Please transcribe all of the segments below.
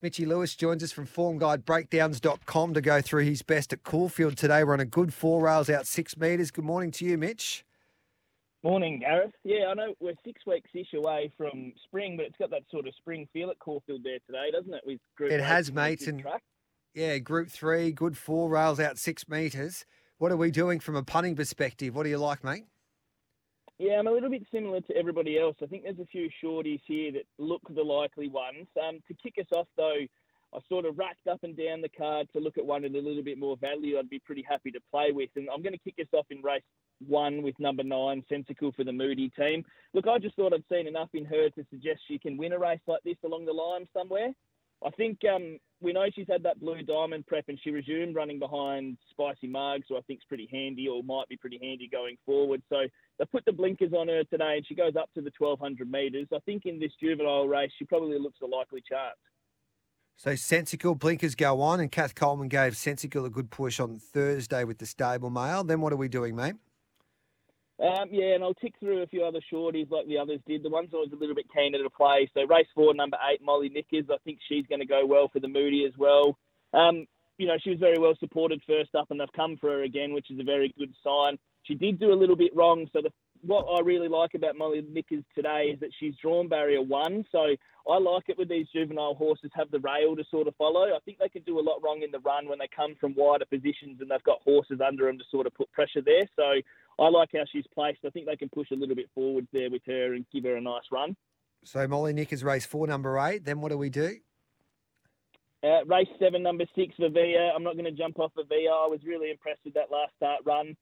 Mitchy Lewis joins us from formguidebreakdowns.com to go through his best at Caulfield today. We're on a good four rails out six metres. Good morning to you, Mitch. Morning, Gareth. Yeah, I know we're six weeks ish away from spring, but it's got that sort of spring feel at Caulfield there today, doesn't it? With group It has, and mate, and- track. Yeah, Group Three, good four rails out six metres. What are we doing from a punting perspective? What do you like, mate? Yeah, I'm a little bit similar to everybody else. I think there's a few shorties here that look the likely ones. Um, to kick us off, though, I sort of racked up and down the card to look at one with a little bit more value. I'd be pretty happy to play with, and I'm going to kick us off in race one with number nine, Sensical for the Moody team. Look, I just thought I'd seen enough in her to suggest she can win a race like this along the line somewhere. I think um, we know she's had that blue diamond prep and she resumed running behind Spicy Margs, who I think think's pretty handy or might be pretty handy going forward. So they put the blinkers on her today and she goes up to the 1200 metres. I think in this juvenile race, she probably looks a likely chance. So Sensical blinkers go on, and Kath Coleman gave Sensical a good push on Thursday with the stable mail. Then what are we doing, mate? Um, yeah, and I'll tick through a few other shorties like the others did. The ones I was a little bit keener to play. So race four, number eight, Molly Nickers. I think she's going to go well for the Moody as well. Um, you know, she was very well supported first up, and they've come for her again, which is a very good sign. She did do a little bit wrong. So the, what I really like about Molly Nickers today is that she's drawn barrier one. So I like it when these juvenile horses have the rail to sort of follow. I think they can do a lot wrong in the run when they come from wider positions and they've got horses under them to sort of put pressure there. So I like how she's placed. I think they can push a little bit forward there with her and give her a nice run. So Molly Nickers race four, number eight. Then what do we do? Uh, race seven, number six, Vivia. I'm not going to jump off Vivia. I was really impressed with that last start run.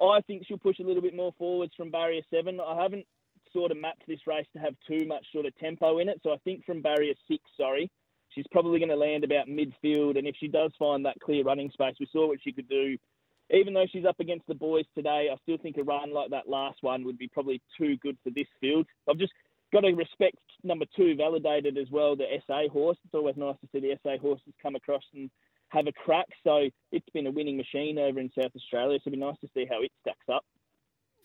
I think she'll push a little bit more forwards from barrier seven. I haven't sort of mapped this race to have too much sort of tempo in it. So I think from barrier six, sorry, she's probably going to land about midfield. And if she does find that clear running space, we saw what she could do. Even though she's up against the boys today, I still think a run like that last one would be probably too good for this field. I've just got to respect number two, validated as well, the SA horse. It's always nice to see the SA horses come across and have a crack. So it's been a winning machine over in South Australia. So it'd be nice to see how it stacks up.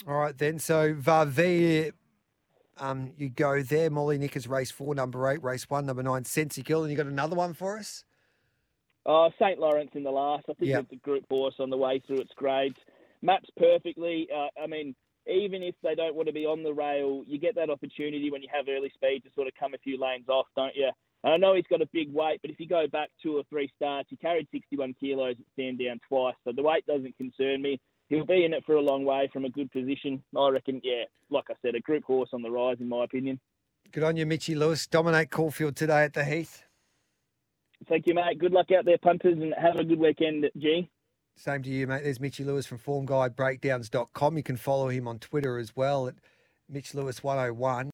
All right, then. So Varvia, um, you go there. Molly Nickers race four, number eight. Race one, number nine, Sensical. And you got another one for us? Oh, St. Lawrence in the last. I think Yep. it's a group horse on the way through its grades. Maps perfectly. Uh, I mean, even if they don't want to be on the rail, you get that opportunity when you have early speed to sort of come a few lanes off, don't you? And I know he's got a big weight, but if you go back two or three starts, he carried 61 kilos at Sandown twice, so the weight doesn't concern me. He'll be in it for a long way from a good position. I reckon, yeah, like I said, a group horse on the rise, in my opinion. Good on you, Mitchy Lewis. Dominate Caulfield today at the Heath. Thank you, mate. Good luck out there, punters, and have a good weekend, G. Same to you, mate. There's Mitchy Lewis from formguidebreakdowns.com. You can follow him on Twitter as well at Mitch Lewis 101.